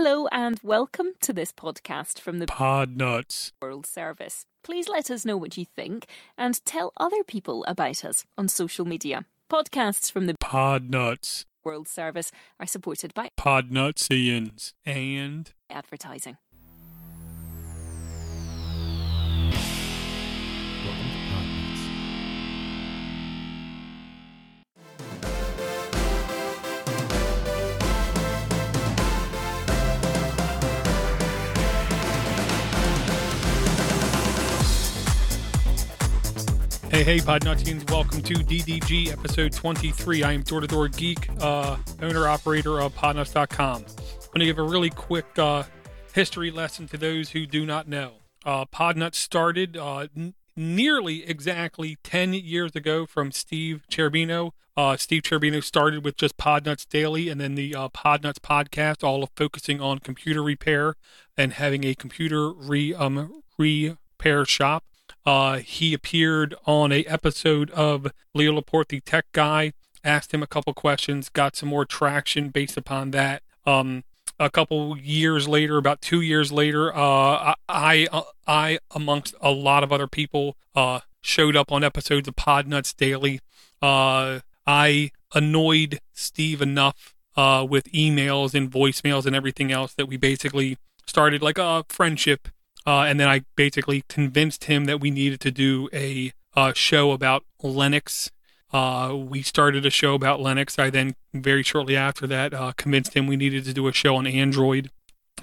Hello and welcome to this podcast from the Podnuts World Service. Please let us know what you think and tell other people about us on social media. Podcasts from the Podnuts World Service are supported by Pod Nutsians. And advertising. Hey, hey, Pod Nutsians. Welcome to DDG episode 23. I am Door to Door Geek, uh, owner operator of podnuts.com. I'm going to give a really quick uh, history lesson to those who do not know. Uh, Podnuts started uh, n- nearly exactly 10 years ago from Steve Cherubino. Uh, Steve Cherubino started with just Podnuts Daily and then the uh, Podnuts podcast, all of focusing on computer repair and having a computer re, um, repair shop. Uh, he appeared on a episode of Leo Laporte, the tech guy, asked him a couple questions, got some more traction based upon that. Um, a couple years later, about two years later, uh, I, I, amongst a lot of other people, uh, showed up on episodes of Podnuts Daily. Uh, I annoyed Steve enough uh, with emails and voicemails and everything else that we basically started like a friendship. Uh, and then I basically convinced him that we needed to do a, uh show about Linux. Uh, we started a show about Linux. I then, very shortly after that, uh, convinced him we needed to do a show on Android.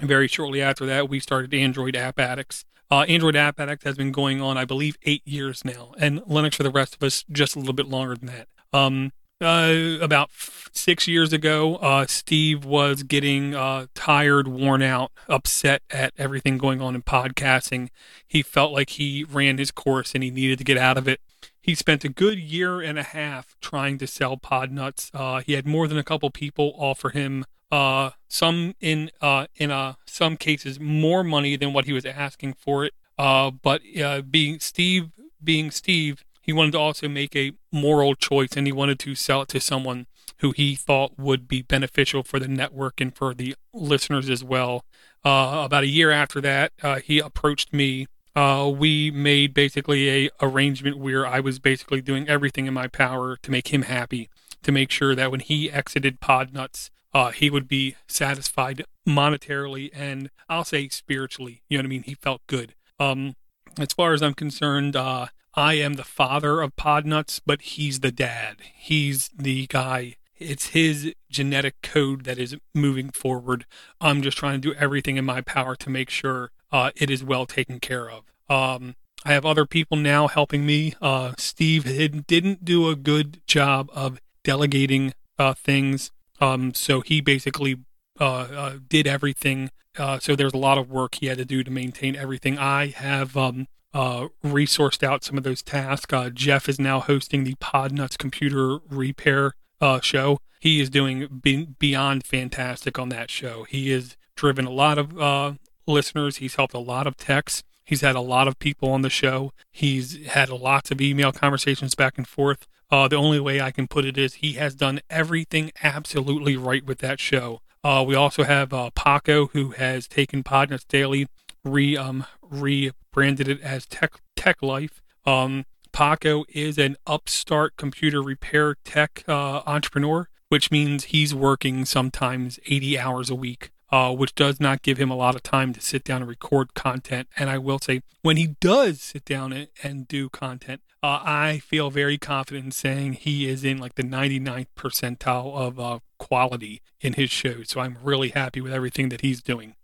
Very shortly after that, we started Android App Addicts. Uh, Android App Addicts has been going on, I believe, eight years now, and Linux for the rest of us just a little bit longer than that. Um, uh, about f- six years ago, uh, Steve was getting uh, tired, worn out, upset at everything going on in podcasting. He felt like he ran his course and he needed to get out of it. He spent a good year and a half trying to sell Podnuts. Uh, he had more than a couple people offer him uh, some in uh, in some cases more money than what he was asking for it. But being Steve, being Steve, he wanted to also make a moral choice and he wanted to sell it to someone who he thought would be beneficial for the network and for the listeners as well. Uh, about a year after that, uh, he approached me. Uh, we made basically a arrangement where I was basically doing everything in my power to make him happy, to make sure that when he exited Podnuts, uh, he would be satisfied monetarily and I'll say spiritually. You know what I mean? He felt good. Um, as far as I'm concerned, uh, I am the father of Podnuts, but he's the dad. He's the guy. It's his genetic code that is moving forward. I'm just trying to do everything in my power to make sure uh, it is well taken care of. Um, I have other people now helping me. Uh, Steve didn't do a good job of delegating uh, things, um, so he basically uh, uh, did everything. Uh, so there's a lot of work he had to do to maintain everything. I have um, uh, resourced out some of those tasks. Uh, Jeff is now hosting the Podnuts computer repair uh, show. He is doing be- beyond fantastic on that show. He has driven a lot of uh, listeners. He's helped a lot of techs. He's had a lot of people on the show. He's had lots of email conversations back and forth. Uh, the only way I can put it is he has done everything absolutely right with that show. Uh, we also have Paco, who has taken Podnuts Daily, re um rebranded it as Tech Tech Life. Um, Paco is an upstart computer repair tech uh, entrepreneur, which means he's working sometimes 80 hours a week, uh, which does not give him a lot of time to sit down and record content. And I will say, when he does sit down and, and do content, uh, I feel very confident in saying he is in like the 99th percentile of uh, quality in his shows. So I'm really happy with everything that he's doing.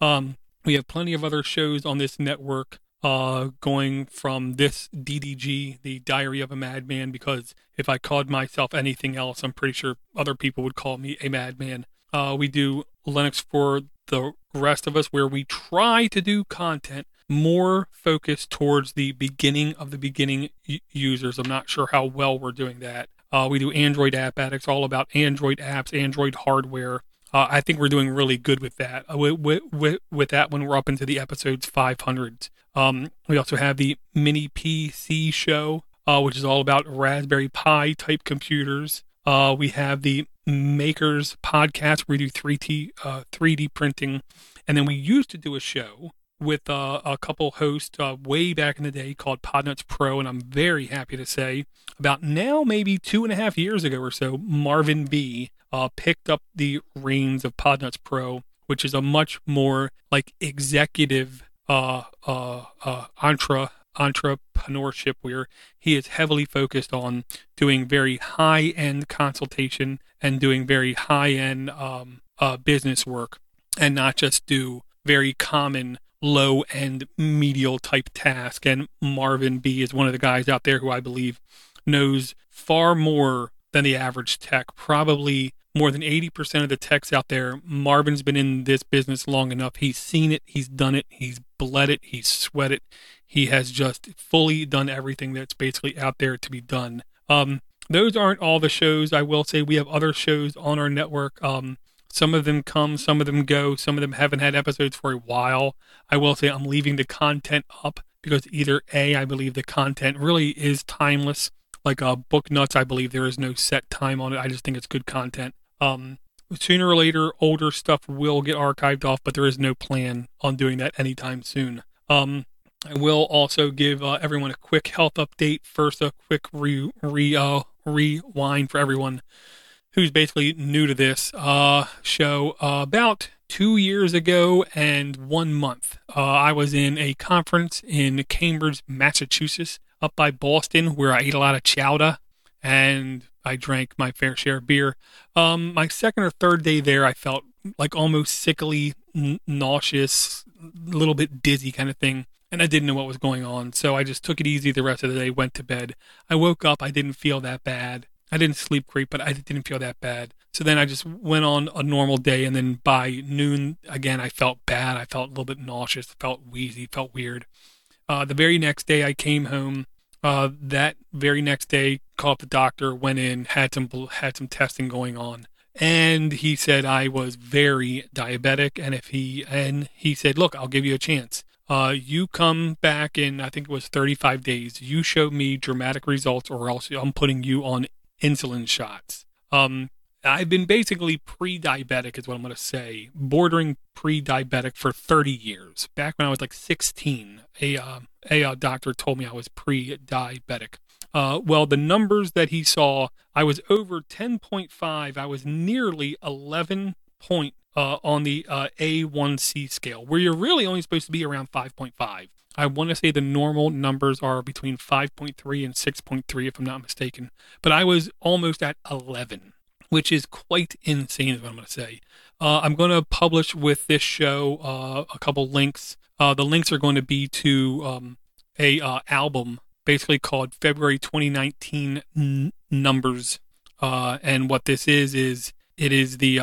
Um, we have plenty of other shows on this network uh, going from this DDG, the Diary of a Madman, because if I called myself anything else, I'm pretty sure other people would call me a madman. Uh, we do Linux for the rest of us, where we try to do content more focused towards the beginning of the beginning u- users. I'm not sure how well we're doing that. Uh, we do Android App Addicts, all about Android apps, Android hardware. Uh, I think we're doing really good with that. Uh, with, with, with that, when we're up into the episodes 500. Um, we also have the Mini PC show, uh, which is all about Raspberry Pi type computers. Uh, we have the Makers podcast where we do 3D, uh, 3D printing. And then we used to do a show with uh, a couple hosts uh, way back in the day called Podnuts Pro. And I'm very happy to say about now, maybe two and a half years ago or so, Marvin B uh, picked up the reins of Podnuts Pro, which is a much more like executive uh, uh, uh, intra entrepreneurship where he is heavily focused on doing very high end consultation and doing very high end um, uh, business work and not just do very common low end medial type task. And Marvin B is one of the guys out there who I believe knows far more than the average tech, probably more than 80% of the techs out there. Marvin's been in this business long enough. He's seen it, he's done it, he's bled it, he's sweat it. He has just fully done everything that's basically out there to be done. Um, those aren't all the shows. I will say we have other shows on our network. Um, some of them come, some of them go, some of them haven't had episodes for a while. I will say I'm leaving the content up because either A, I believe the content really is timeless. Like uh, Book Nuts, I believe there is no set time on it. I just think it's good content. Um, sooner or later, older stuff will get archived off, but there is no plan on doing that anytime soon. Um, I will also give uh, everyone a quick health update. First, a quick re, re uh, rewind for everyone who's basically new to this uh, show. Uh, about two years ago and one month, uh, I was in a conference in Cambridge, Massachusetts, up by Boston, where I ate a lot of chowder and I drank my fair share of beer. Um, my second or third day there, I felt like almost sickly, n- nauseous, a little bit dizzy kind of thing and I didn't know what was going on. So I just took it easy the rest of the day, went to bed. I woke up, I didn't feel that bad. I didn't sleep great, but I didn't feel that bad. So then I just went on a normal day, and then by noon, again, I felt bad. I felt a little bit nauseous, felt wheezy, felt weird. Uh, the very next day, I came home. Uh, that very next day, called the doctor, went in, had some had some testing going on, and he said I was very diabetic, and if he and he said, look, I'll give you a chance uh, you come back in, I think it was 35 days. You show me dramatic results, or else I'm putting you on insulin shots. Um, I've been basically pre diabetic, is what I'm going to say, bordering pre diabetic for 30 years. Back when I was like 16, a, uh, a doctor told me I was pre diabetic. Uh, well, the numbers that he saw, I was over 10.5. I was nearly 11 point uh, on the uh, A1C scale, where you're really only supposed to be around 5.5. I want to say the normal numbers are between 5.3 and 6.3, if I'm not mistaken. But I was almost at 11, which is quite insane, is what I'm going to say. Uh, I'm going to publish with this show uh, a couple links. Uh, the links are going to be to um, a uh, album basically called February 2019 N- Numbers. and what this is is it is the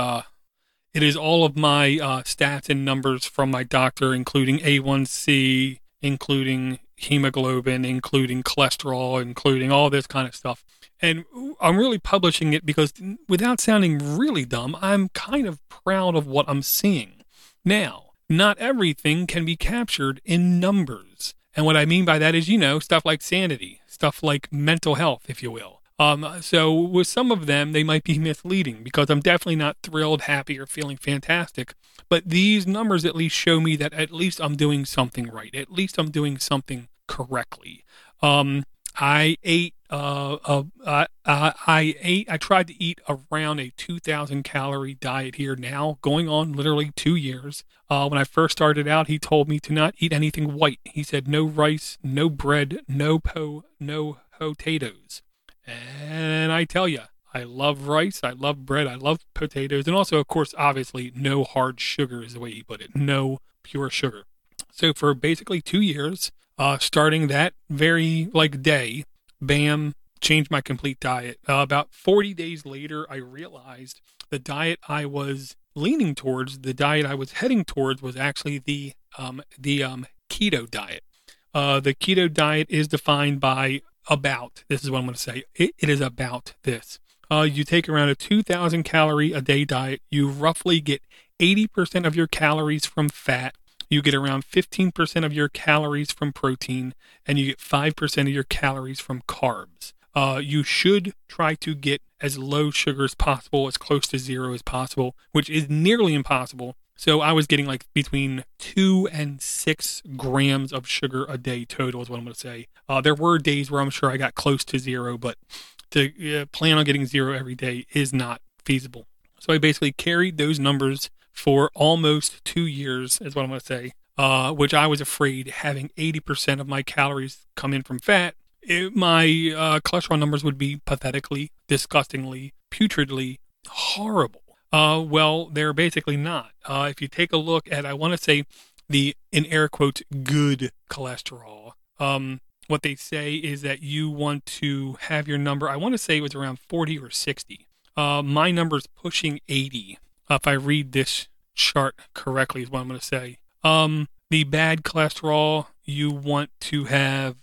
it is all of my uh, stats and numbers from my doctor, including A1C, including hemoglobin, including cholesterol, including all this kind of stuff. And I'm really publishing it because, without sounding really dumb, I'm kind of proud of what I'm seeing. Now, not everything can be captured in numbers. And what I mean by that is, you know, stuff like sanity, stuff like mental health, if you will. Um, so with some of them, they might be misleading because I'm definitely not thrilled, happy, or feeling fantastic. But these numbers at least show me that at least I'm doing something right. At least I'm doing something correctly. Um, I ate, uh, uh, uh, I ate, I tried to eat around a 2,000 calorie diet here now, going on literally two years. Uh, when I first started out, he told me to not eat anything white. He said no rice, no bread, no po, no potatoes. And I tell you, I love rice, I love bread, I love potatoes, and also, of course, obviously, no hard sugar is the way he put it. No pure sugar. So for basically two years, uh, starting that very like day, bam, changed my complete diet. Uh, about 40 days later, I realized the diet I was leaning towards, the diet I was heading towards, was actually the um, the um, keto diet. Uh, the keto diet is defined by about this is what I'm going to say. it, it is about this. Uh, you take around a 2,000 calorie a day diet. You roughly get 80% of your calories from fat. You get around 15% of your calories from protein, and you get 5% of your calories from carbs. Uh, you should try to get as low sugar as possible, as close to zero as possible, which is nearly impossible. So I was getting like between two and six grams of sugar a day total, is what I'm going to say. Uh, there were days where I'm sure I got close to zero, but to uh, plan on getting zero every day is not feasible. So I basically carried those numbers for almost two years, is what I'm going to say, uh, which I was afraid having 80% of my calories come in from fat. It, my uh, cholesterol numbers would be pathetically, disgustingly, putridly horrible. Uh, well, they're basically not. Uh, if you take a look at, I want to say, the in air quotes good cholesterol. Um, what they say is that you want to have your number. I want to say it was around 40 or 60. Uh, my number is pushing 80. Uh, if I read this chart correctly, is what I'm going to say. Um, the bad cholesterol you want to have.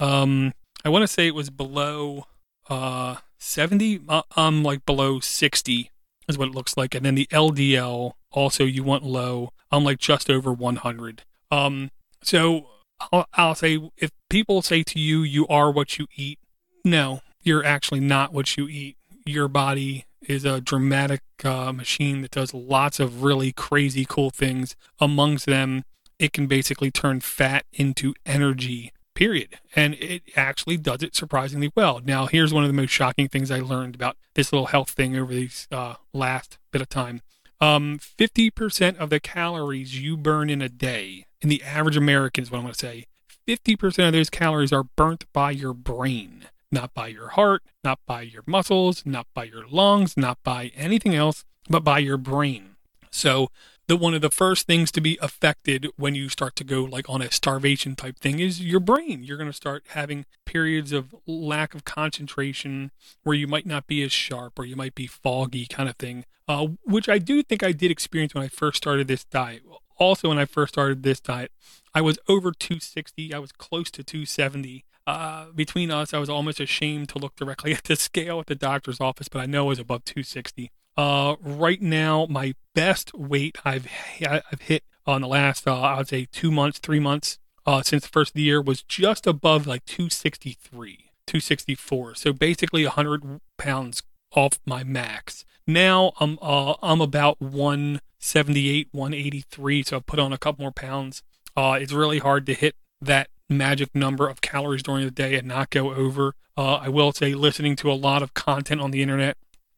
Um, I want to say it was below uh 70. Uh, I'm like below 60 is what it looks like, and then the LDL also you want low. I'm like just over 100. Um, so I'll, I'll say if people say to you, you are what you eat, no, you're actually not what you eat. Your body is a dramatic uh, machine that does lots of really crazy cool things. Amongst them, it can basically turn fat into energy, period. And it actually does it surprisingly well. Now, here's one of the most shocking things I learned about this little health thing over these uh, last bit of time. Um, 50% of the calories you burn in a day, in the average American is what I'm going to say, 50% of those calories are burnt by your brain, not by your heart, not by your muscles, not by your lungs, not by anything else, but by your brain. So, the one of the first things to be affected when you start to go like on a starvation type thing is your brain. You're going to start having periods of lack of concentration where you might not be as sharp or you might be foggy kind of thing, uh, which I do think I did experience when I first started this diet. Also, when I first started this diet, I was over 260. I was close to 270. Uh, between us, I was almost ashamed to look directly at the scale at the doctor's office, but I know I was above 260. Uh, right now, my best weight I've I've hit on the last uh, I would say two months, three months uh, since the first of the year was just above like 263, 264. So basically 100 pounds off my max. Now I'm uh, I'm about 178, 183. So I put on a couple more pounds. Uh, it's really hard to hit that magic number of calories during the day and not go over. Uh, I will say, listening to a lot of content on the internet,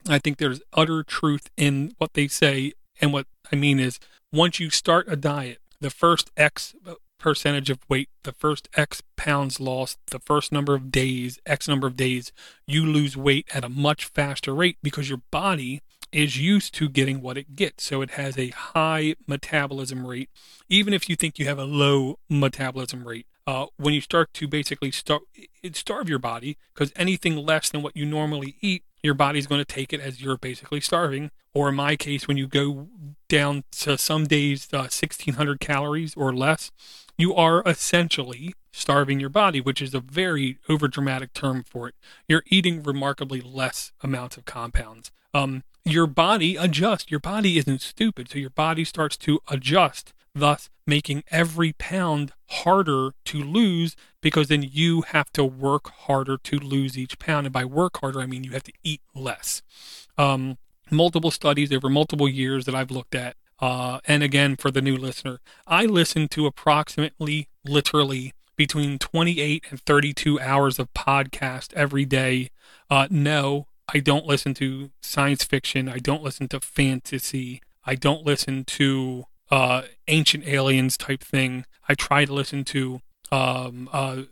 I think there's utter truth in what they say. And what I mean is, once you start a diet, the first X percentage of weight, the first X pounds lost, the first number of days, X number of days, you lose weight at a much faster rate because your body is used to getting what it gets. So it has a high metabolism rate, even if you think you have a low metabolism rate. Uh, when you start to basically starve, starve your body, because anything less than what you normally eat, your body's going to take it as you're basically starving. Or in my case, when you go down to some days uh, 1600 calories or less, you are essentially starving your body, which is a very overdramatic term for it. You're eating remarkably less amounts of compounds. Um, your body adjusts. Your body isn't stupid, so your body starts to adjust, thus making every pound harder to lose because then you have to work harder to lose each pound. And by work harder, I mean you have to eat less. Um, multiple studies over multiple years that I've looked at. Uh, and again, for the new listener, I listen to approximately, literally, between 28 and 32 hours of podcast every day. Uh, no, I don't listen to science fiction. I don't listen to fantasy. I don't listen to uh, ancient aliens type thing. I try to listen to um, uh,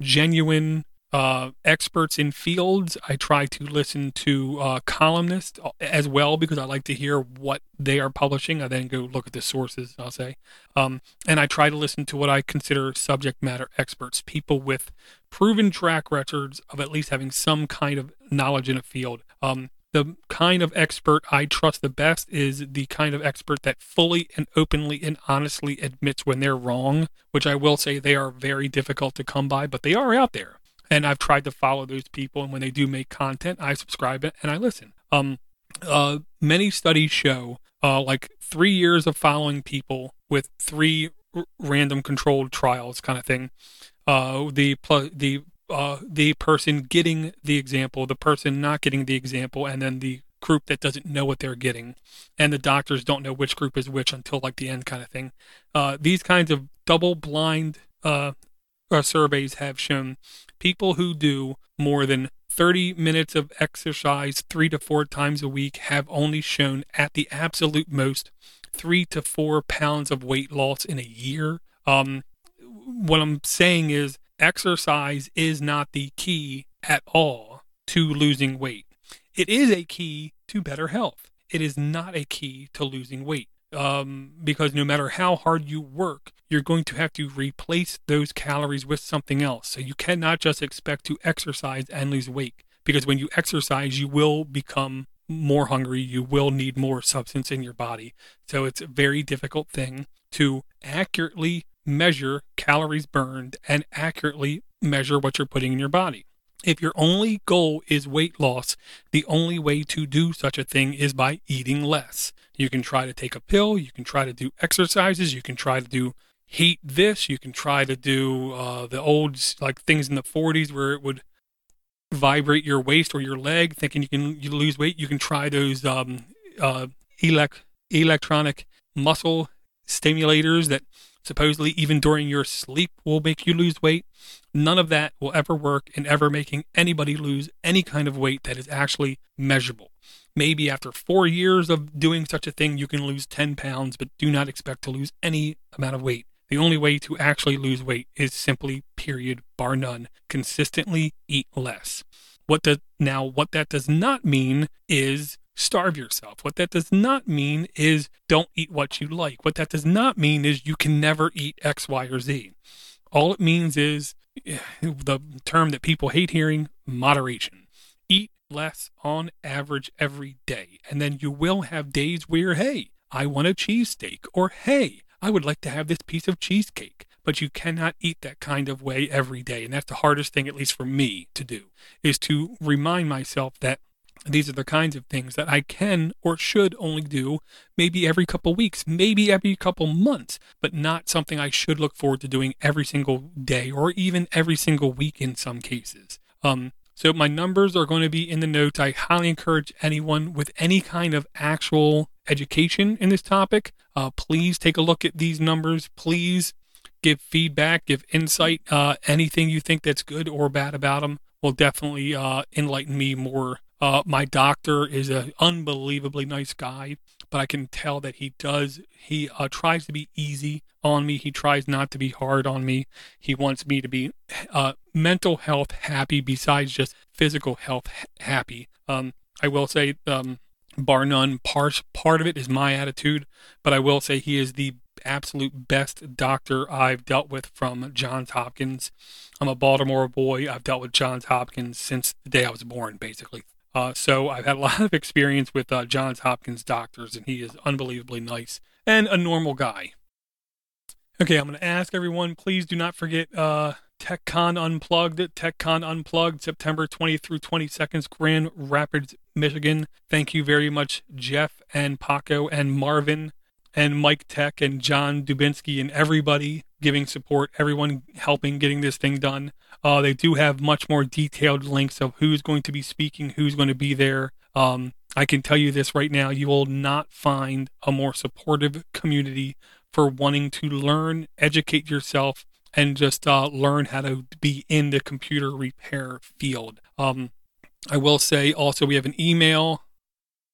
genuine uh, experts in fields. I try to listen to uh, columnists as well because I like to hear what they are publishing. I then go look at the sources, I'll say. Um, and I try to listen to what I consider subject matter experts, people with proven track records of at least having some kind of knowledge in a field. Um, the kind of expert I trust the best is the kind of expert that fully and openly and honestly admits when they're wrong, which I will say they are very difficult to come by, but they are out there. And I've tried to follow those people, and when they do make content, I subscribe and I listen. Um, uh, many studies show, uh, like three years of following people with three r- random controlled trials, kind of thing. Uh, the pl- the uh, the person getting the example, the person not getting the example, and then the group that doesn't know what they're getting, and the doctors don't know which group is which until like the end kind of thing. Uh, these kinds of double blind uh, uh, surveys have shown people who do more than 30 minutes of exercise three to four times a week have only shown at the absolute most three to four pounds of weight loss in a year. Um, what I'm saying is exercise is not the key at all to losing weight. It is a key to better health. It is not a key to losing weight. Um, because no matter how hard you work, you're going to have to replace those calories with something else. So you cannot just expect to exercise and lose weight. Because when you exercise, you will become more hungry. You will need more substance in your body. So it's a very difficult thing to accurately measure calories burned and accurately measure what you're putting in your body. If your only goal is weight loss, the only way to do such a thing is by eating less. You can try to take a pill, you can try to do exercises, you can try to do heat this, you can try to do uh, the old like things in the 40s where it would vibrate your waist or your leg, thinking you can you lose weight. You can try those um, uh, elect- electronic muscle stimulators that supposedly even during your sleep will make you lose weight. None of that will ever work in ever making anybody lose any kind of weight that is actually measurable. Maybe after four years of doing such a thing, you can lose 10 pounds, but do not expect to lose any amount of weight. The only way to actually lose weight is simply, period, bar none, consistently eat less. What does now what that does not mean is starve yourself. What that does not mean is don't eat what you like. What that does not mean is you can never eat X, Y, or Z. All it means is the term that people hate hearing moderation. Eat less on average every day. And then you will have days where, hey, I want a cheesesteak, or hey, I would like to have this piece of cheesecake. But you cannot eat that kind of way every day. And that's the hardest thing, at least for me, to do, is to remind myself that these are the kinds of things that I can or should only do maybe every couple weeks, maybe every couple months, but not something I should look forward to doing every single day or even every single week in some cases. Um, so my numbers are going to be in the notes. I highly encourage anyone with any kind of actual education in this topic, uh, please take a look at these numbers. Please give feedback, give insight. Uh, anything you think that's good or bad about them will definitely uh, enlighten me more uh, my doctor is an unbelievably nice guy, but I can tell that he does, he uh, tries to be easy on me. He tries not to be hard on me. He wants me to be uh, mental health happy besides just physical health happy. Um, I will say, um, bar none, part, part of it is my attitude, but I will say he is the absolute best doctor I've dealt with from Johns Hopkins. I'm a Baltimore boy. I've dealt with Johns Hopkins since the day I was born, basically. Uh, so I've had a lot of experience with uh, Johns Hopkins doctors, and he is unbelievably nice and a normal guy. Okay, I'm going to ask everyone, please do not forget uh, TechCon Unplugged. TechCon Unplugged, September 20th through 22nd, Grand Rapids, Michigan. Thank you very much, Jeff and Paco and Marvin and Mike Tech and John Dubinsky and everybody giving support, everyone helping getting this thing done. Uh, they do have much more detailed links of who's going to be speaking, who's going to be there. Um, I can tell you this right now you will not find a more supportive community for wanting to learn, educate yourself, and just uh, learn how to be in the computer repair field. Um, I will say also, we have an email.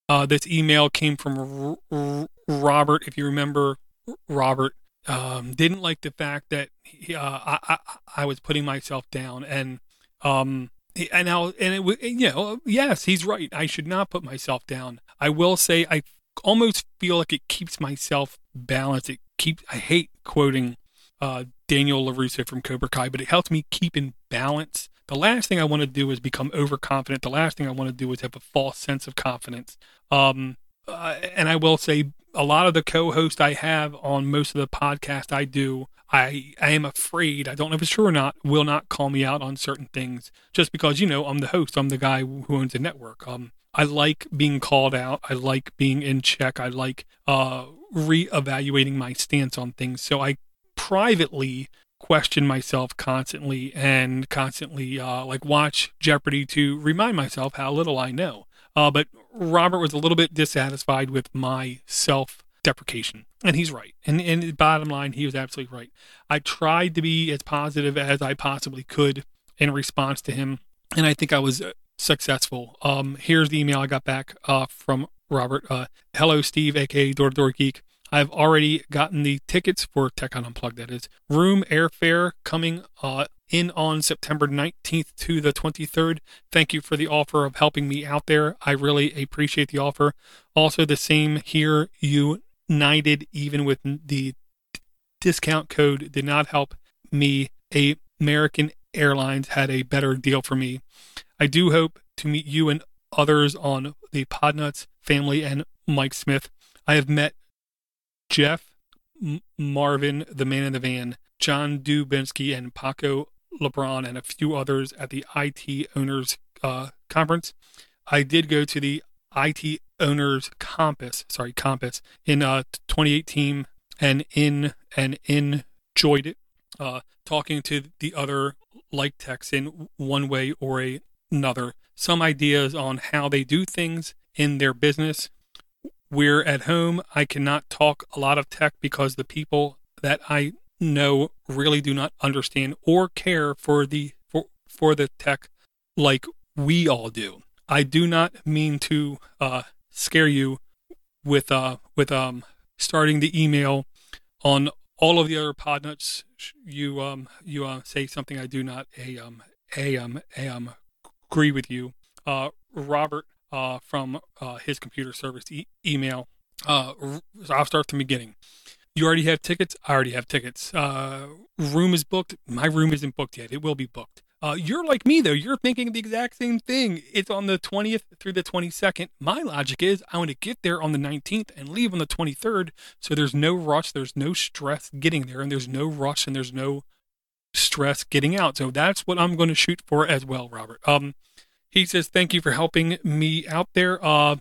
Uh, this email came from Robert, if you remember Robert um, didn't like the fact that he, uh, I, I, I was putting myself down and um and now and it was you know yes he's right. I should not put myself down. I will say I almost feel like it keeps myself balanced. It keeps I hate quoting uh, Daniel LaRusso from Cobra Kai but it helps me keep in balance. The last thing I want to do is become overconfident. The last thing I want to do is have a false sense of confidence. Um uh, and I will say a lot of the co-hosts I have on most of the podcast I do, I, I am afraid, I don't know if it's true or not, will not call me out on certain things just because, you know, I'm the host, I'm the guy who owns the network. Um, I like being called out. I like being in check. I like uh, reevaluating my stance on things. So I privately question myself constantly and constantly uh, like watch Jeopardy to remind myself how little I know. Uh, but Robert was a little bit dissatisfied with my self deprecation. And he's right. And, and bottom line, he was absolutely right. I tried to be as positive as I possibly could in response to him. And I think I was uh, successful. Um, here's the email I got back uh, from Robert. Uh, Hello, Steve, aka Door to Door Geek. I've already gotten the tickets for TechCon Unplugged. That is room airfare coming uh, in on September 19th to the 23rd. Thank you for the offer of helping me out there. I really appreciate the offer. Also, the same here. United, even with the discount code, did not help me. American Airlines had a better deal for me. I do hope to meet you and others on the Podnuts family and Mike Smith. I have met Jeff, M- Marvin, the man in the van, John Dubinsky, and Paco LeBron, and a few others at the IT Owners uh, Conference. I did go to the IT Owners Compass, sorry, Compass in uh, 2018, and in and enjoyed it. Uh, talking to the other like techs in one way or a, another, some ideas on how they do things in their business. We're at home. I cannot talk a lot of tech because the people that I know really do not understand or care for the for, for the tech like we all do. I do not mean to uh, scare you with uh with um starting the email on all of the other podnuts. You um you uh, say something I do not a um a um a um agree with you. Uh, Robert uh from uh, his computer service e- email. Uh, I'll start from the beginning. You already have tickets. I already have tickets. Uh, room is booked. My room isn't booked yet. It will be booked. Uh, you're like me though. You're thinking the exact same thing. It's on the 20th through the 22nd. My logic is I want to get there on the 19th and leave on the 23rd. So there's no rush. There's no stress getting there, and there's no rush, and there's no stress getting out. So that's what I'm going to shoot for as well, Robert. Um, he says thank you for helping me out there. Uh,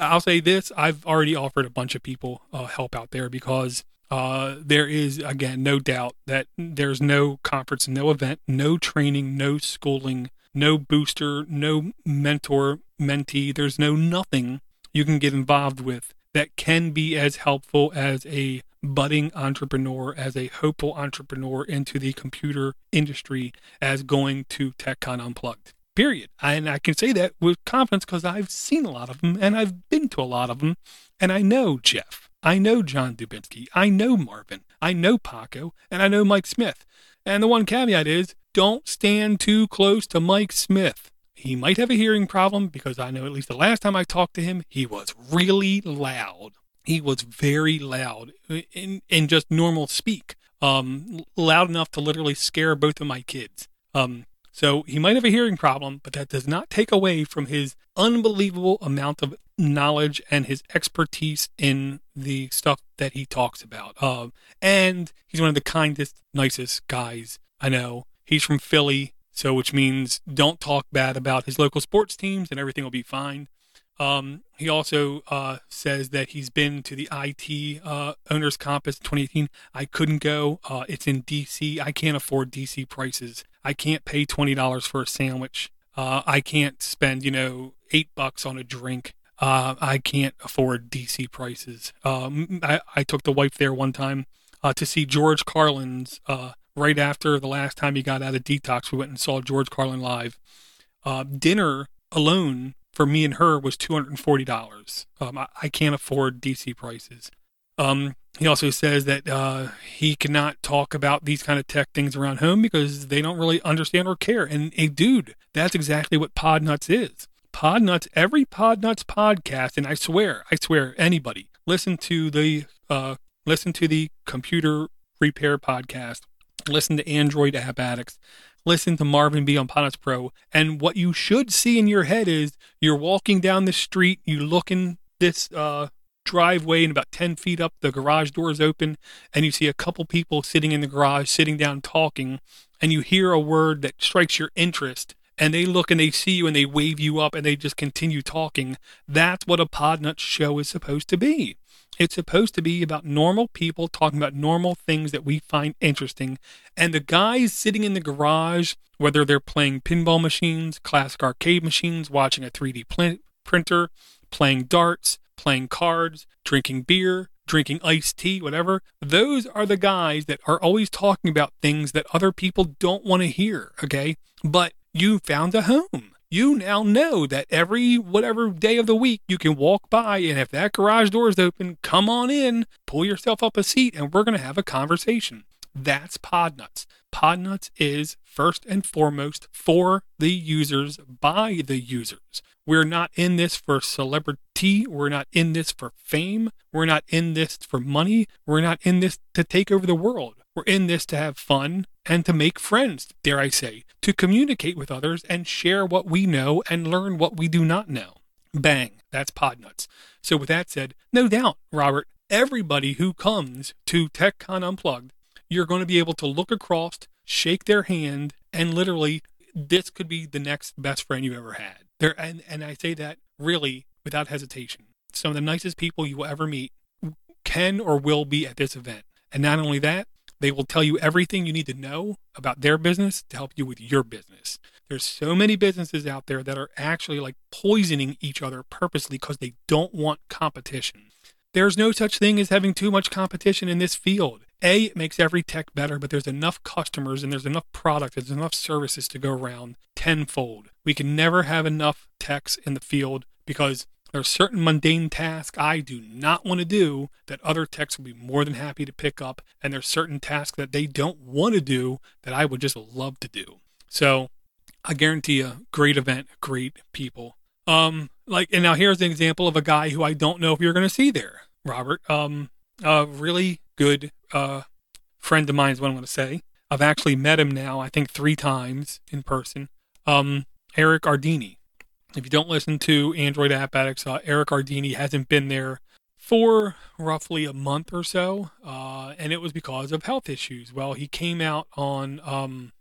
I'll say this: I've already offered a bunch of people uh, help out there because uh, there is again no doubt that there's no conference, no event, no training, no schooling, no booster, no mentor, mentee. There's no nothing you can get involved with that can be as helpful as a budding entrepreneur, as a hopeful entrepreneur into the computer industry, as going to TechCon Unplugged period. And I can say that with confidence because I've seen a lot of them and I've been to a lot of them. And I know Jeff. I know John Dubinsky. I know Marvin. I know Paco. And I know Mike Smith. And the one caveat is don't stand too close to Mike Smith. He might have a hearing problem because I know at least the last time I talked to him, he was really loud. He was very loud in, in just normal speak, um, loud enough to literally scare both of my kids. Um, so he might have a hearing problem, but that does not take away from his unbelievable amount of knowledge and his expertise in the stuff that he talks about. Uh, and he's one of the kindest, nicest guys I know. He's from Philly, so which means don't talk bad about his local sports teams and everything will be fine. Um, he also uh, says that he's been to the IT uh, Owners Compass 2018. I couldn't go. Uh, it's in DC. I can't afford DC prices. I can't pay twenty dollars for a sandwich. Uh, I can't spend you know eight bucks on a drink. Uh, I can't afford DC prices. Um, I, I took the wife there one time uh, to see George Carlin's. right after the last time he got out of detox, we went and saw George Carlin live. dinner alone for me and her was $240. Um, I, I, can't afford DC prices. Um, he also says that uh, he cannot talk about these kind of tech things around home because they don't really understand or care. And a dude, that's exactly what Podnuts is. Podnuts, every Podnuts podcast, and I swear, I swear, anybody listen to the uh, listen to the computer repair podcast, listen to Android App Addicts, listen to Marvin B on Podnuts Pro. And what you should see in your head is you're walking down the street, you look in this uh, driveway, and about 10 feet up, the garage door is open, and you see a couple people sitting in the garage, sitting down talking, and you hear a word that strikes your interest. And they look and they see you and they wave you up and they just continue talking. That's what a podnut show is supposed to be. It's supposed to be about normal people talking about normal things that we find interesting. And the guys sitting in the garage, whether they're playing pinball machines, classic arcade machines, watching a 3D pl- printer, playing darts, playing cards, drinking beer, drinking iced tea, whatever, those are the guys that are always talking about things that other people don't want to hear. Okay. But you found a home you now know that every whatever day of the week you can walk by and if that garage door is open, come on in, pull yourself up a seat, and we're going to have a conversation. That's Podnuts. Podnuts is first and foremost for the users by the users. We're not in this for celebrity. We're not in this for fame. We're not in this for money. We're not in this to take over the world. We're in this to have fun and to make friends, dare I say, to communicate with others and share what we know and learn what we do not know. Bang, that's Podnuts. So, with that said, no doubt, Robert, everybody who comes to TechCon Unplugged, you're going to be able to look across, shake their hand, and literally, this could be the next best friend you ever had. And, and I say that really without hesitation. Some of the nicest people you will ever meet can or will be at this event. And not only that, they will tell you everything you need to know about their business to help you with your business. There's so many businesses out there that are actually like poisoning each other purposely because they don't want competition. There's no such thing as having too much competition in this field. A, it makes every tech better, but there's enough customers and there's enough product, there's enough services to go around tenfold. We can never have enough techs in the field because there are certain mundane tasks I do not want to do that other techs will be more than happy to pick up. And there's certain tasks that they don't want to do that I would just love to do. So I guarantee a great event, great people. Um, like, and now here's an example of a guy who I don't know if you're going to see there, Robert. Um, uh, really good uh, friend of mine is what I'm going to say. I've actually met him now, I think three times in person. Um, Eric Ardini. If you don't listen to Android App Addicts, uh, Eric Ardini hasn't been there for roughly a month or so, uh, and it was because of health issues. Well, he came out on um,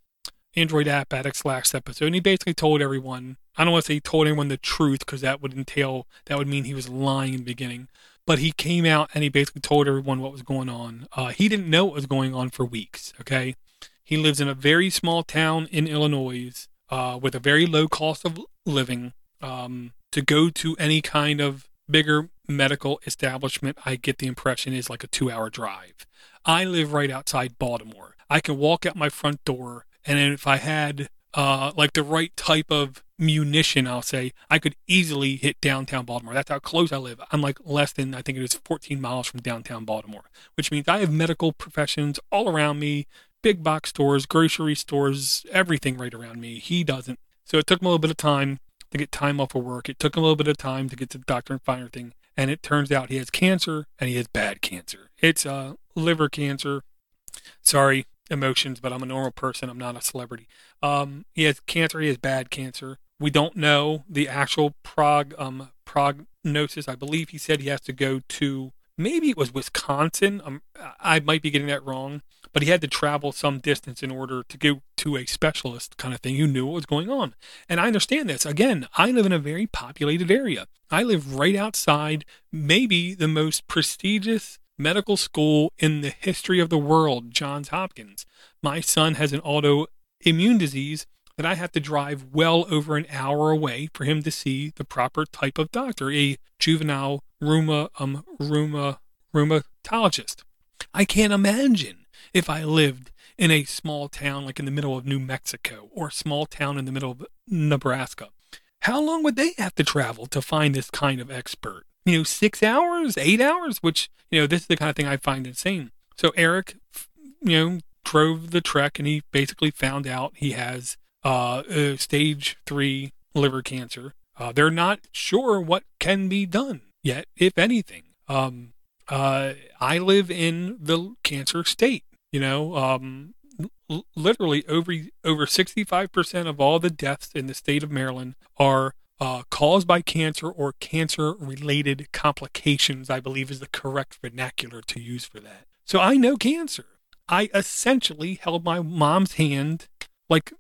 Android App Addicts last episode, and he basically told everyone. I don't want to say he told everyone the truth because that would entail that would mean he was lying in the beginning. But he came out and he basically told everyone what was going on. Uh, he didn't know what was going on for weeks. Okay, he lives in a very small town in Illinois uh, with a very low cost of living um, to go to any kind of bigger medical establishment, I get the impression is like a two hour drive. I live right outside Baltimore. I can walk out my front door, and if I had uh, like the right type of munition, I'll say, I could easily hit downtown Baltimore. That's how close I live. I'm like less than, I think it is 14 miles from downtown Baltimore, which means I have medical professions all around me, big box stores, grocery stores, everything right around me. He doesn't. So it took him a little bit of time to get time off of work. It took him a little bit of time to get to the doctor and find everything. And it turns out he has cancer and he has bad cancer. It's uh, liver cancer. Sorry, emotions, but I'm a normal person. I'm not a celebrity. Um, he has cancer. He has bad cancer. We don't know the actual prog um, prognosis. I believe he said he has to go to maybe it was Wisconsin. Um, I might be getting that wrong, but he had to travel some distance in order to go to a specialist kind of thing who knew what was going on. And I understand this. Again, I live in a very populated area. I live right outside maybe the most prestigious medical school in the history of the world, Johns Hopkins. My son has an autoimmune disease that I have to drive well over an hour away for him to see the proper type of doctor, a juvenile rheuma, um, rheuma, rheumatologist. I can't imagine if I lived in a small town like in the middle of New Mexico or a small town in the middle of Nebraska. How long would they have to travel to find this kind of expert? You know, six hours, eight hours, which, you know, this is the kind of thing I find insane. So Eric, you know, drove the trek and he basically found out he has uh, uh, stage three liver cancer. Uh, they're not sure what can be done yet, if anything. Um, uh, I live in the cancer state. You know, um, l- literally over over sixty five percent of all the deaths in the state of Maryland are uh, caused by cancer or cancer related complications. I believe is the correct vernacular to use for that. So I know cancer. I essentially held my mom's hand like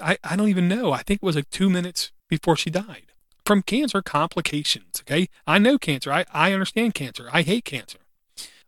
I, I don't even know. I think it was like two minutes before she died. from cancer complications. Okay. I know cancer. I, I understand cancer. I hate cancer.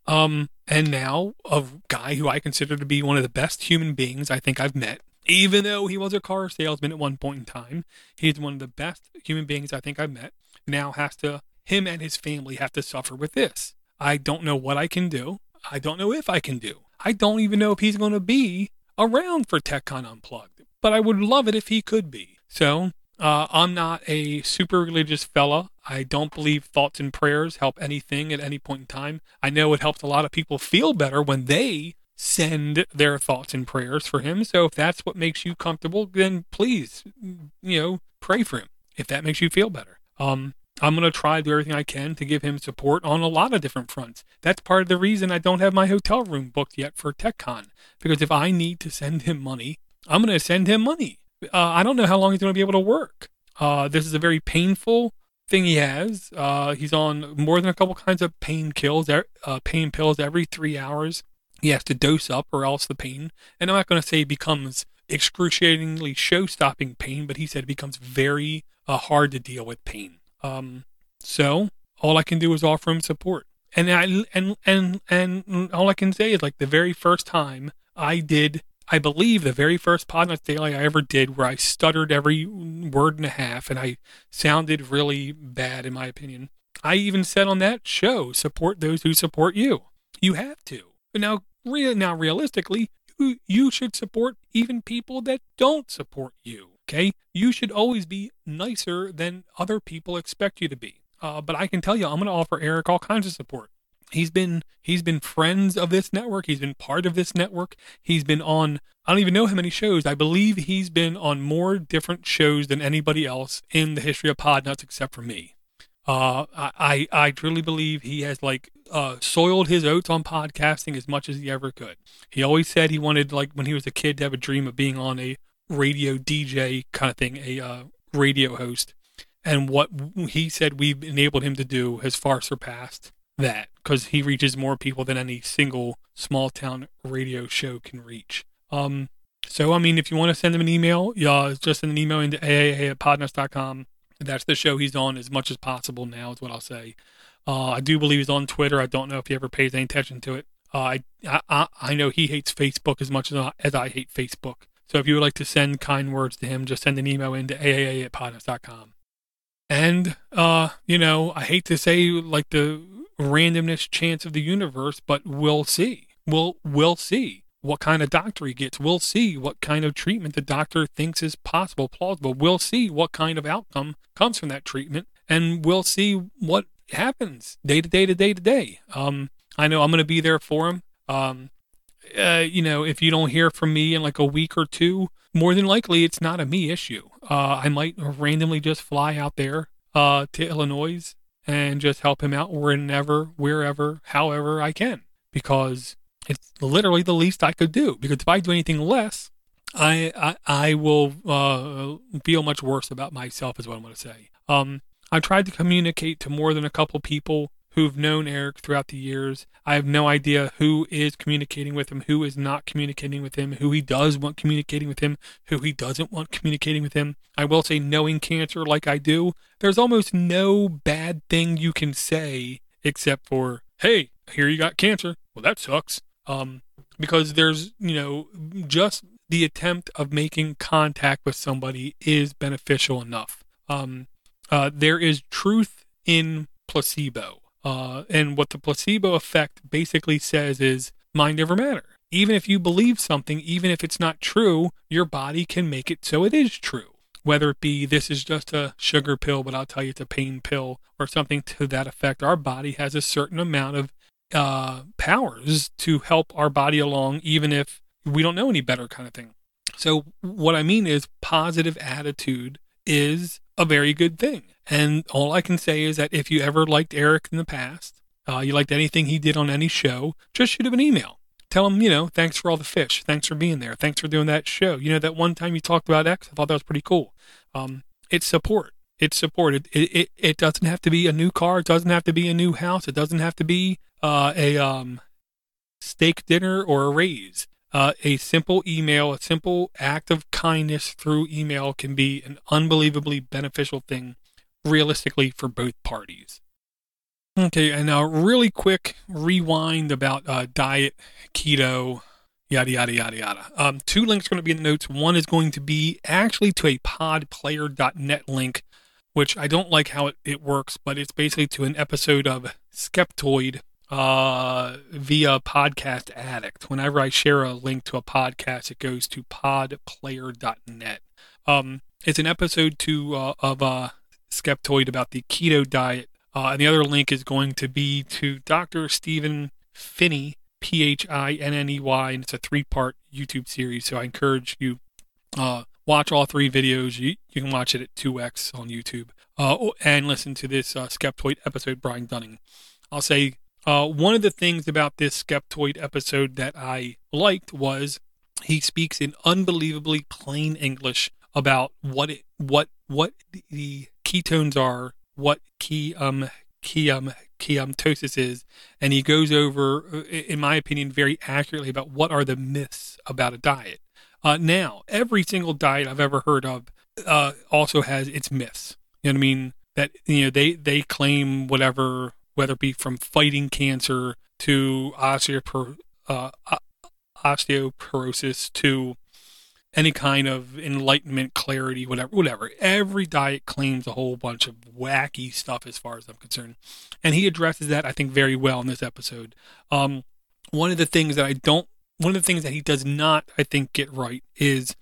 Um, and now a guy who I consider to be one of the best human beings I think I've met, even though he was a car salesman at one point in time, he's one of the best human beings I think I've met. Now has to, him and his family have to suffer with this. I don't know what I can do. I don't know if I can do. I don't even know if he's going to be around for TechCon Unplugged, but I would love it if he could be. So uh, I'm not a super religious fella. I don't believe thoughts and prayers help anything at any point in time. I know it helps a lot of people feel better when they send their thoughts and prayers for him. So if that's what makes you comfortable, then please, you know, pray for him if that makes you feel better. Um, I'm going to try do everything I can to give him support on a lot of different fronts. That's part of the reason I don't have my hotel room booked yet for TechCon. Because if I need to send him money, I'm going to send him money. Uh, I don't know how long he's going to be able to work. Uh, this is a very painful thing he has. Uh, he's on more than a couple kinds of pain kills, uh, pain pills every three hours. He has to dose up, or else the pain. And I'm not going to say it becomes excruciatingly show-stopping pain, but he said it becomes very uh, hard to deal with pain. Um, so all I can do is offer him support. And I and and and all I can say is like the very first time I did, I believe the very first Podnutz Daily I ever did, where I stuttered every word and a half, and I sounded really bad in my opinion. I even said on that show, support those who support you. You have to. But now, real now realistically, you, you should support even people that don't support you. Okay, you should always be nicer than other people expect you to be. Uh, but I can tell you, I'm going to offer Eric all kinds of support. He's been he's been friends of this network. He's been part of this network. He's been on I don't even know how many shows. I believe he's been on more different shows than anybody else in the history of Podnutz except for me. Uh, I I truly believe he has like uh, soiled his oats on podcasting as much as he ever could. He always said he wanted like when he was a kid to have a dream of being on a radio DJ kind of thing, a uh, radio host. And what he said we've enabled him to do has far surpassed that because he reaches more people than any single small town radio show can reach. Um, so, I mean, if you want to send him an email, yeah, just send an email into aaa at podnutz.com. That's the show he's on as much as possible now, is what I'll say. Uh, I do believe he's on Twitter. I don't know if he ever pays any attention to it. Uh, I, I I know he hates Facebook as much as I, as I hate Facebook. So if you would like to send kind words to him, just send an email into aaa at podnutz.com. And, uh, you know, I hate to say like the randomness chance of the universe, but we'll see. We'll, we'll see what kind of doctor he gets. We'll see what kind of treatment the doctor thinks is possible, plausible. We'll see what kind of outcome comes from that treatment. And we'll see what happens day to day to day to day. Um, I know I'm going to be there for him. Um, uh, you know, if you don't hear from me in like a week or two, more than likely it's not a me issue. Uh, I might randomly just fly out there uh, to Illinois and just help him out whenever, wherever, however I can, because it's literally the least I could do. Because if I do anything less, I I, I will uh, feel much worse about myself, is what I'm going to say. Um, I tried to communicate to more than a couple people who've known Eric throughout the years. I have no idea who is communicating with him, who is not communicating with him, who he does want communicating with him, who he doesn't want communicating with him. I will say, knowing cancer like I do, there's almost no bad thing you can say except for, hey, here you got cancer. Well, that sucks. Um, because there's, you know, just the attempt of making contact with somebody is beneficial enough. Um, uh, there is truth in placebo. Uh, and what the placebo effect basically says is mind over matter. Even if you believe something, even if it's not true, your body can make it so it is true. Whether it be this is just a sugar pill, but I'll tell you it's a pain pill or something to that effect, our body has a certain amount of uh, powers to help our body along, even if we don't know any better, kind of thing. So, what I mean is, positive attitude is a very good thing. And all I can say is that if you ever liked Eric in the past, uh, you liked anything he did on any show, just shoot him an email. Tell him, you know, thanks for all the fish. Thanks for being there. Thanks for doing that show. You know, that one time you talked about X, I thought that was pretty cool. Um, it's support. It's support. It, it, it doesn't have to be a new car. It doesn't have to be a new house. It doesn't have to be uh, a um, steak dinner or a raise. Uh, a simple email, a simple act of kindness through email can be an unbelievably beneficial thing realistically for both parties. Okay, and now really quick rewind about uh, diet, keto, yada yada yada yada. Um, two links are going to be in the notes. One is going to be actually to a podplayer.net link, which I don't like how it, it works, but it's basically to an episode of Skeptoid uh, via Podcast Addict. Whenever I share a link to a podcast, it goes to podplayer.net. Um, it's an episode to uh, of uh, Skeptoid about the keto diet. Uh, and the other link is going to be to Dr. Stephen Phinney, P H I N N E Y, and it's a three part YouTube series. So I encourage you uh, watch all three videos. You, you can watch it at 2x on YouTube uh, and listen to this uh, Skeptoid episode, Brian Dunning. I'll say uh, one of the things about this Skeptoid episode that I liked was he speaks in unbelievably plain English about what it, what what the ketones are, what key um key um ketosis is, and he goes over, uh, in my opinion, very accurately about what are the myths about a diet. Uh, now, every single diet I've ever heard of uh, also has its myths. You know what I mean? That you know they they claim whatever, whether it be from fighting cancer to osteopor- uh, osteoporosis to any kind of enlightenment, clarity, whatever, whatever. Every diet claims a whole bunch of wacky stuff as far as I'm concerned. And he addresses that, I think, very well in this episode. Um, one of the things that I don't, one of the things that he does not, I think, get right is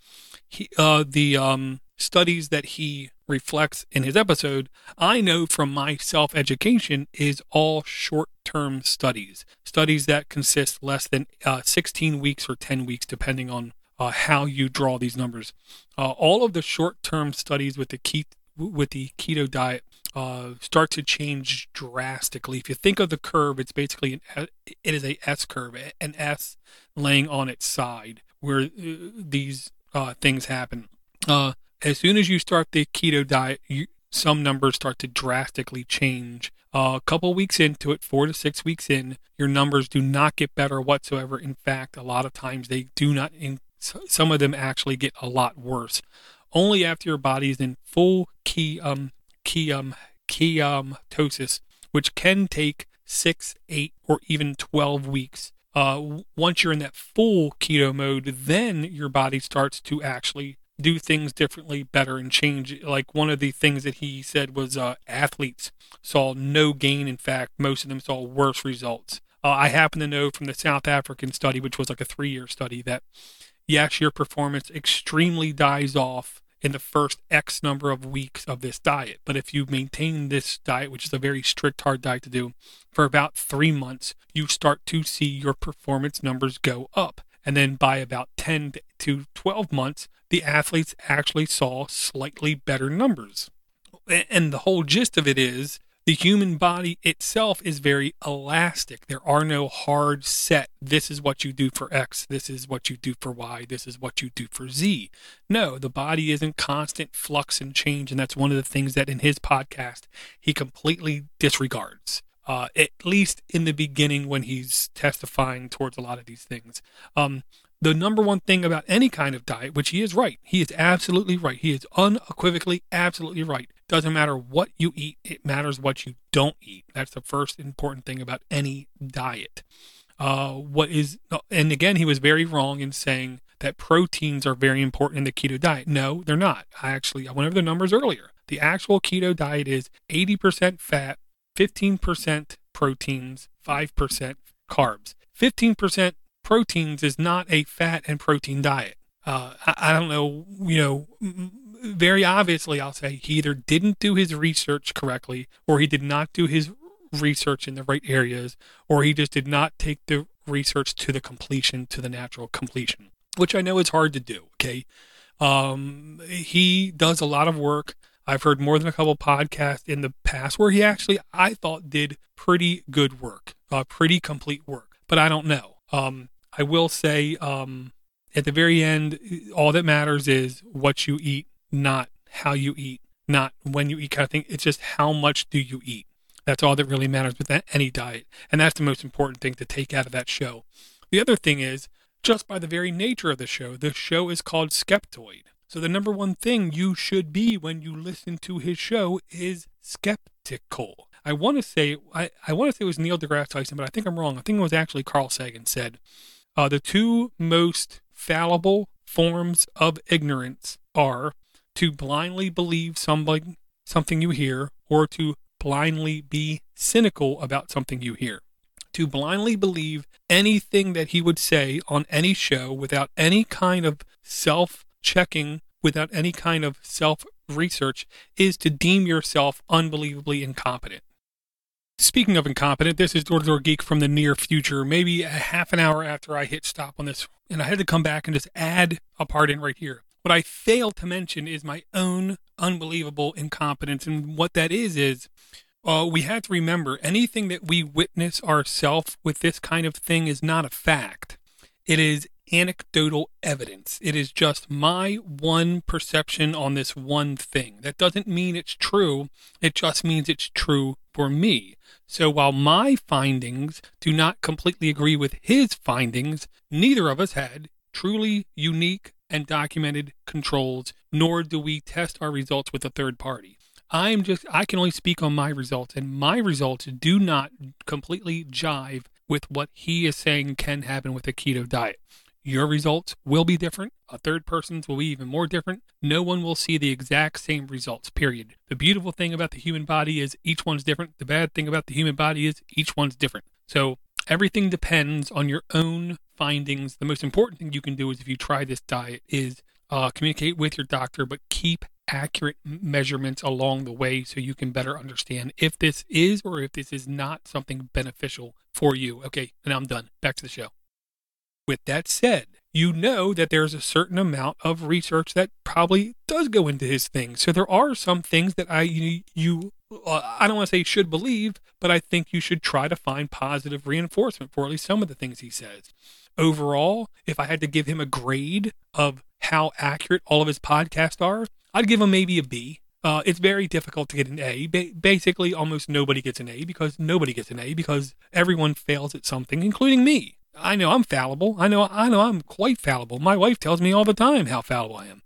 he, uh, the um, studies that he reflects in his episode, I know from my self education, is all short term studies. Studies that consist less than uh, 16 weeks or 10 weeks, depending on uh, how you draw these numbers. Uh, all of the short-term studies with the ke- with the keto diet uh, start to change drastically. If you think of the curve, it's basically an, it is a S curve, an S laying on its side where uh, these uh, things happen. Uh, as soon as you start the keto diet, you, some numbers start to drastically change. a couple weeks into it, four to six weeks in, your numbers do not get better whatsoever. In fact, a lot of times they do not in, some of them actually get a lot worse. Only after your body is in full key um key um ketosis, which can take six, eight, or even twelve weeks. Uh, once you're in that full keto mode, then your body starts to actually do things differently, better, and change. Like one of the things that he said was uh, athletes saw no gain. In fact, most of them saw worse results. Uh, I happen to know from the South African study, which was like a three year study, that yes, your performance extremely dies off in the first X number of weeks of this diet. But if you maintain this diet, which is a very strict, hard diet to do, for about three months, you start to see your performance numbers go up. And then by about 10 to 12 months, the athletes actually saw slightly better numbers. And the whole gist of it is the human body itself is very elastic. There are no hard set, this is what you do for X, this is what you do for Y, this is what you do for Z. No, the body is in constant flux and change. And that's one of the things that in his podcast he completely disregards. Uh, at least in the beginning when he's testifying towards a lot of these things. Um, the number one thing about any kind of diet, which he is right, he is absolutely right. He is unequivocally absolutely right. Doesn't matter what you eat, it matters what you don't eat. That's the first important thing about any diet. Uh, what is, and again, he was very wrong in saying that proteins are very important in the keto diet. No, they're not. I actually, I went over the numbers earlier. The actual keto diet is 80% fat, 15% proteins, 5% carbs. 15% proteins is not a fat and protein diet. Uh, I, I, don't know, you know, very obviously, I'll say he either didn't do his research correctly or he did not do his research in the right areas or he just did not take the research to the completion, to the natural completion, which I know is hard to do. Okay. Um, he does a lot of work. I've heard more than a couple podcasts in the past where he actually, I thought, did pretty good work, uh, pretty complete work, but I don't know. Um, I will say, um, at the very end, all that matters is what you eat not how you eat, not when you eat kind of thing. It's just how much do you eat. That's all that really matters with any diet. And that's the most important thing to take out of that show. The other thing is, just by the very nature of the show, the show is called Skeptoid. So the number one thing you should be when you listen to his show is skeptical. I want to say I, I want to say it was Neil deGrasse Tyson, but I think I'm wrong. I think it was actually Carl Sagan said uh, the two most fallible forms of ignorance are to blindly believe somebody something you hear or to blindly be cynical about something you hear. To blindly believe anything that he would say on any show without any kind of self checking, without any kind of self research, is to deem yourself unbelievably incompetent. Speaking of incompetent, this is Door to Door Geek from the near future, maybe a half an hour after I hit stop on this, and I had to come back and just add a part in right here. What I failed to mention is my own unbelievable incompetence, and what that is is uh, we have to remember anything that we witness ourselves with this kind of thing is not a fact. It is anecdotal evidence. It is just my one perception on this one thing. That doesn't mean it's true. It just means it's true for me. So while my findings do not completely agree with his findings, neither of us had truly unique and documented controls, nor do we test our results with a third party. I'm just, I can only speak on my results, and my results do not completely jive with what he is saying can happen with a keto diet. Your results will be different. A third person's will be even more different. No one will see the exact same results, period. The beautiful thing about the human body is each one's different. The bad thing about the human body is each one's different. So everything depends on your own findings. The most important thing you can do is if you try this diet is uh, communicate with your doctor, but keep accurate measurements along the way so you can better understand if this is or if this is not something beneficial for you. Okay, and I'm done. Back to the show. With that said, you know that there's a certain amount of research that probably does go into his thing. So there are some things that I you, you uh, I don't want to say should believe, but I think you should try to find positive reinforcement for at least some of the things he says. Overall, if I had to give him a grade of how accurate all of his podcasts are, I'd give him maybe a B. Uh, it's very difficult to get an A. Ba- basically, almost nobody gets an A because nobody gets an A because everyone fails at something, including me. I know I'm fallible. I know I know I'm quite fallible. My wife tells me all the time how fallible I am.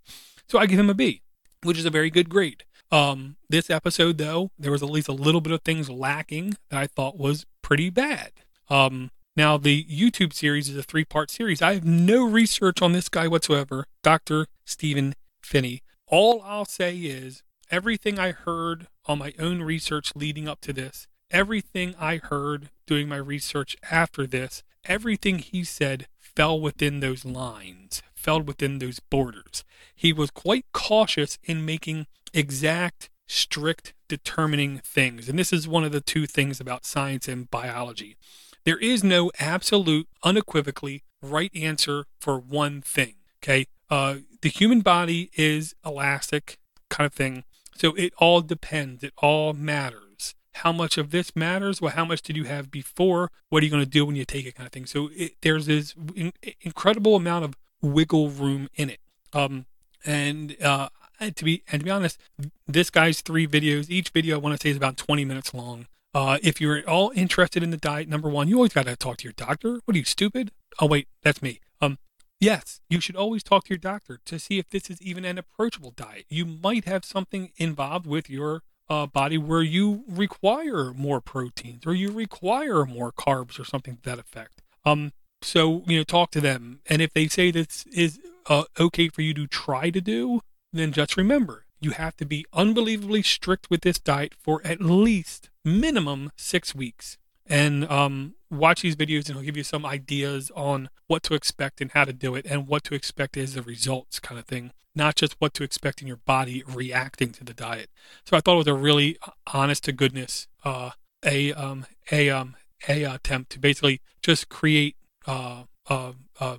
So I give him a B, which is a very good grade. Um, this episode though, there was at least a little bit of things lacking that I thought was pretty bad. Um, now the YouTube series is a three-part series. I have no research on this guy whatsoever, Dr. Stephen Phinney. All I'll say is everything I heard on my own research leading up to this, everything I heard doing my research after this everything he said fell within those lines, fell within those borders. He was quite cautious in making exact, strict, determining things. And this is one of the two things about science and biology. There is no absolute, unequivocally right answer for one thing. Okay. Uh, the human body is elastic, kind of thing. So it all depends. It all matters how much of this matters. Well, how much did you have before? What are you going to do when you take it, kind of thing. So it, there's this in, incredible amount of wiggle room in it. Um, and uh, to be and to be honest, this guy's three videos. Each video I want to say is about 20 minutes long. Uh, if you're at all interested in the diet, number one, you always got to talk to your doctor. What are you stupid? Oh wait, that's me. Um, yes, you should always talk to your doctor to see if this is even an approachable diet. You might have something involved with your uh, body where you require more proteins or you require more carbs or something to that effect. Um, so you know, talk to them, and if they say this is uh, okay for you to try to do, then just remember you have to be unbelievably strict with this diet for at least minimum six weeks and um, watch these videos and he'll give you some ideas on what to expect and how to do it and what to expect as the results kind of thing not just what to expect in your body reacting to the diet. So i thought it was a really honest to goodness uh, a um, a um, a attempt to basically just create uh, uh, uh,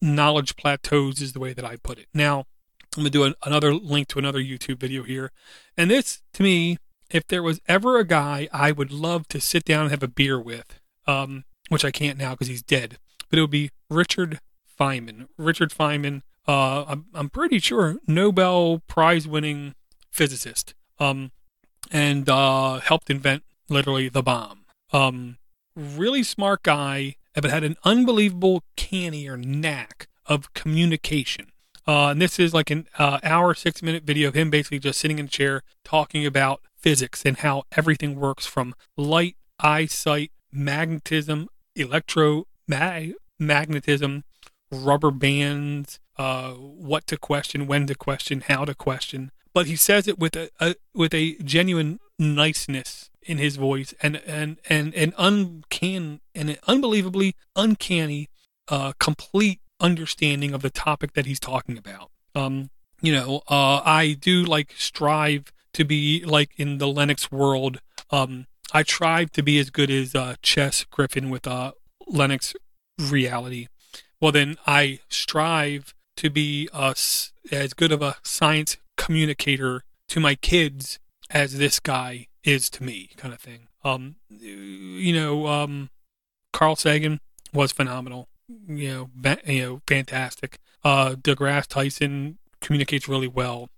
knowledge plateaus is the way that i put it. Now i'm going to do an, another link to another youtube video here. And this to me if there was ever a guy I would love to sit down and have a beer with, um, which I can't now because he's dead, but it would be Richard Feynman. Richard Feynman, uh, I'm, I'm pretty sure Nobel Prize winning physicist, um, and uh, helped invent literally the bomb. Um, really smart guy, but had an unbelievable canny or knack of communication. Uh, and this is like an uh, hour, six minute video of him basically just sitting in a chair talking about physics and how everything works from light, eyesight, magnetism, electromagnetism, rubber bands, uh, what to question, when to question, how to question. But he says it with a, a with a genuine niceness in his voice and and and an uncanny and an unbelievably uncanny uh, complete understanding of the topic that he's talking about. Um, you know, uh, I do like strive to be like in the Linux world. Um, I try to be as good as uh, Chess Griffin with uh, Linux reality. Well, then I strive to be uh, as good of a science communicator to my kids as this guy is to me, kind of thing. Um, you know, um, Carl Sagan was phenomenal. You know, ba- you know, fantastic. Uh, DeGrasse Tyson communicates really well.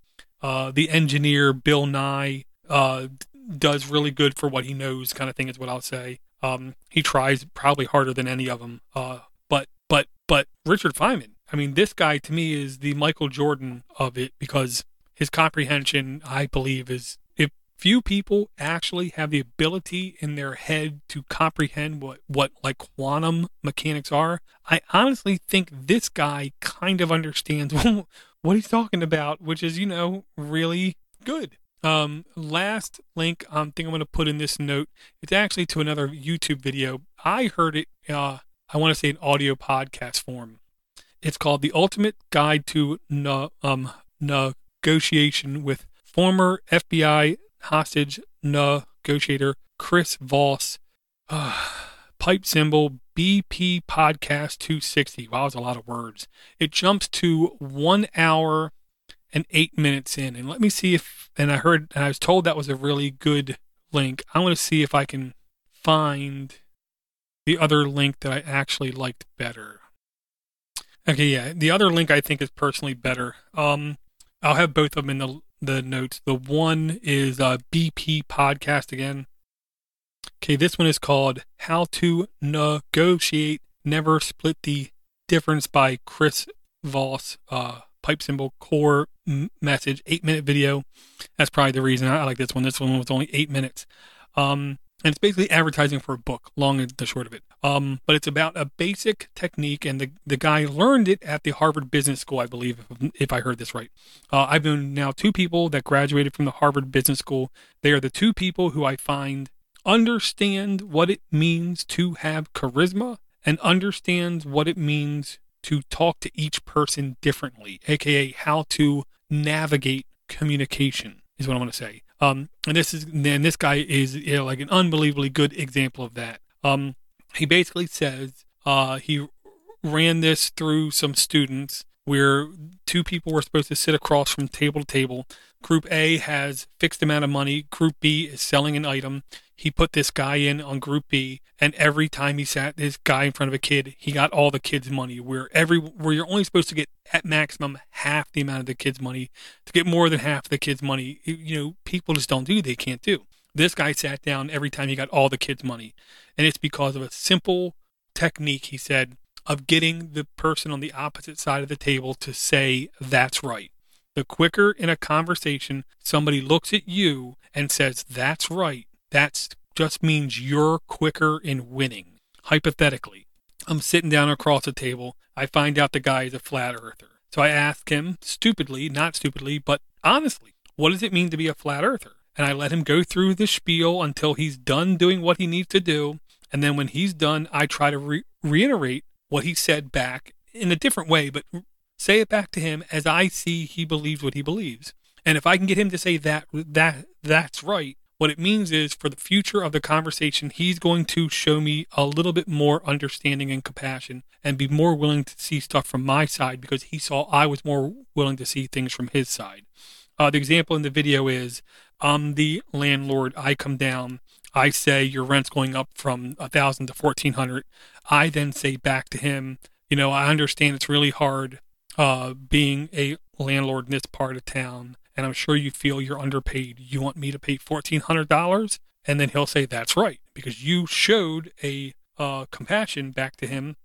Uh, the engineer Bill Nye uh, does really good for what he knows, kind of thing is what I'll say. Um, he tries probably harder than any of them. Uh, but but but Richard Feynman, I mean, this guy to me is the Michael Jordan of it because his comprehension, I believe, is if few people actually have the ability in their head to comprehend what what like quantum mechanics are. I honestly think this guy kind of understands what he's talking about, which is you know really good. Um, last link um, think I'm going to put in this note. It's actually to another YouTube video. I heard it. Uh, I want to say an audio podcast form. It's called "The Ultimate Guide to no, um, Negotiation" with former FBI hostage negotiator Chris Voss. Uh, pipe symbol BP Podcast 260. Wow, that's a lot of words. It jumps to one hour and eight minutes in. And let me see if, and I heard, and I was told that was a really good link. I want to see if I can find the other link that I actually liked better. Okay, yeah, the other link I think is personally better. Um, I'll have both of them in the the notes. The one is uh, BP podcast again. Okay, this one is called "How to Negotiate Never Split the Difference" by Chris Voss. Uh, pipe symbol core message, eight minute video. That's probably the reason I like this one. This one was only eight minutes. Um, and it's basically advertising for a book, long and the short of it. Um, but it's about a basic technique, and the, the guy learned it at the Harvard Business School, I believe, if, if I heard this right. Uh, I've known now two people that graduated from the Harvard Business School. They are the two people who I find understand what it means to have charisma and understands what it means to talk to each person differently, aka how to navigate communication is what I want to say. Um, and this is and this guy is you know, like an unbelievably good example of that. Um, he basically says uh, he ran this through some students where two people were supposed to sit across from table to table. Group A has fixed amount of money. Group B is selling an item he put this guy in on Group B, and every time he sat this guy in front of a kid, he got all the kids' money. Where every where you're only supposed to get at maximum half the amount of the kids' money. To get more than half the kids' money, you know, people just don't do. They can't do. This guy sat down every time he got all the kids' money, and it's because of a simple technique. He said of getting the person on the opposite side of the table to say that's right. The quicker in a conversation somebody looks at you and says that's right, that just means you're quicker in winning. Hypothetically, I'm sitting down across the table. I find out the guy is a flat earther. So I ask him, stupidly, not stupidly, but honestly, what does it mean to be a flat earther? And I let him go through the spiel until he's done doing what he needs to do. And then when he's done, I try to re- reiterate what he said back in a different way, but say it back to him as I see he believes what he believes. And if I can get him to say that that that's right, what it means is for the future of the conversation, he's going to show me a little bit more understanding and compassion and be more willing to see stuff from my side because he saw I was more willing to see things from his side. Uh, the example in the video is I'm the landlord. I come down. I say your rent's going up from a thousand to fourteen hundred. I then say back to him, you know, I understand it's really hard uh, being a landlord in this part of town and I'm sure you feel you're underpaid. You want me to pay $1,400? And then he'll say, That's right, because you showed a uh, compassion back to him.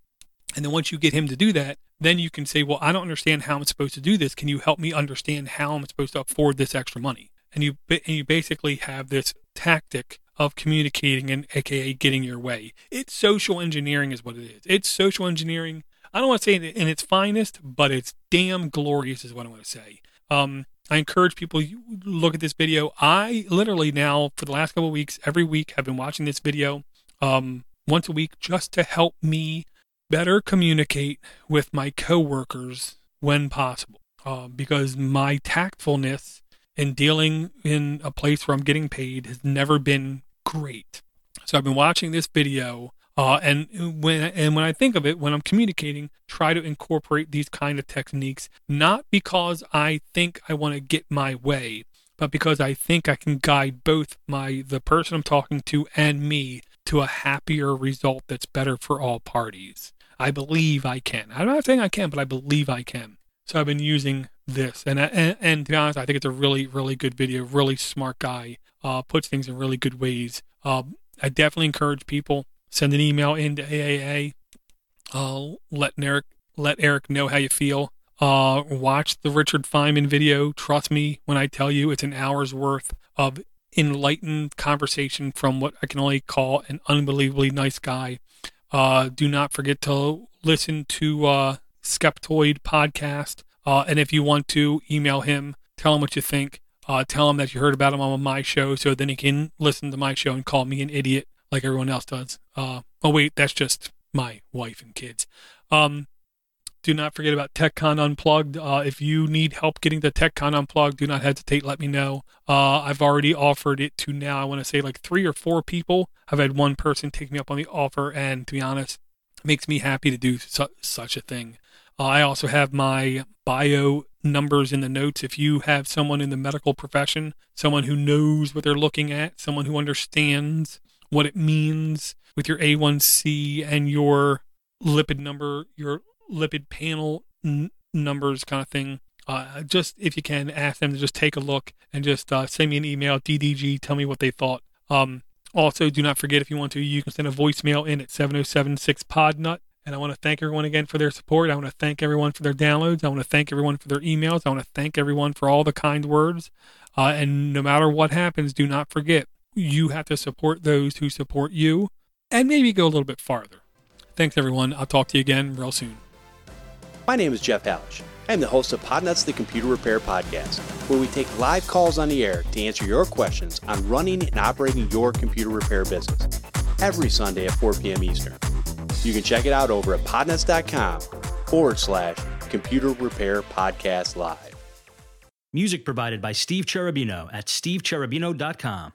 And then once you get him to do that, then you can say, well, I don't understand how I'm supposed to do this. Can you help me understand how I'm supposed to afford this extra money? And you and you basically have this tactic of communicating and aka getting your way. It's social engineering is what it is. It's social engineering. I don't want to say it in its finest, but it's damn glorious is what I want to say. Um, I encourage people look at this video. I literally now for the last couple of weeks, every week, have been watching this video um, once a week just to help me better communicate with my coworkers when possible. Uh, because my tactfulness in dealing in a place where I'm getting paid has never been great. So I've been watching this video, uh, and when and when I think of it, when I'm communicating, try to incorporate these kind of techniques, not because I think I want to get my way, but because I think I can guide both my the person I'm talking to and me to a happier result that's better for all parties. I believe I can. I'm not saying I can, but I believe I can. So I've been using this, and and, and to be honest, I think it's a really really good video. Really smart guy, uh, puts things in really good ways. Uh, I definitely encourage people send an email into AAA. Uh, let Eric let Eric know how you feel. Uh, watch the Richard Feynman video. Trust me when I tell you, it's an hour's worth of enlightened conversation from what I can only call an unbelievably nice guy. Uh, do not forget to listen to uh, Skeptoid podcast. Uh, and if you want to, email him, tell him what you think. Uh, tell him that you heard about him on my show so then he can listen to my show and call me an idiot like everyone else does. Uh, oh, wait, that's just my wife and kids. Um, do not forget about TechCon Unplugged. Uh, if you need help getting the TechCon Unplugged, do not hesitate. Let me know. Uh, I've already offered it to now, I want to say like three or four people. I've had one person take me up on the offer, and to be honest, it makes me happy to do su- such a thing. Uh, I also have my bio numbers in the notes. If you have someone in the medical profession, someone who knows what they're looking at, someone who understands what it means with your A1C and your lipid number, your lipid panel n- numbers kind of thing. Uh, just if you can, ask them to just take a look and just uh, send me an email, DDG, tell me what they thought. Um, also, do not forget if you want to, you can send a voicemail in at 7076 Podnut. And I want to thank everyone again for their support. I want to thank everyone for their downloads. I want to thank everyone for their emails. I want to thank everyone for all the kind words. Uh, and no matter what happens, do not forget you have to support those who support you and maybe go a little bit farther. Thanks, everyone. I'll talk to you again real soon. My name is Jeff Hallish. I am the host of Podnutz the Computer Repair Podcast, where we take live calls on the air to answer your questions on running and operating your computer repair business every Sunday at 4 p.m. Eastern. You can check it out over at podnutz.com forward slash computer repair podcast live. Music provided by Steve Cherubino at stevecherubino.com.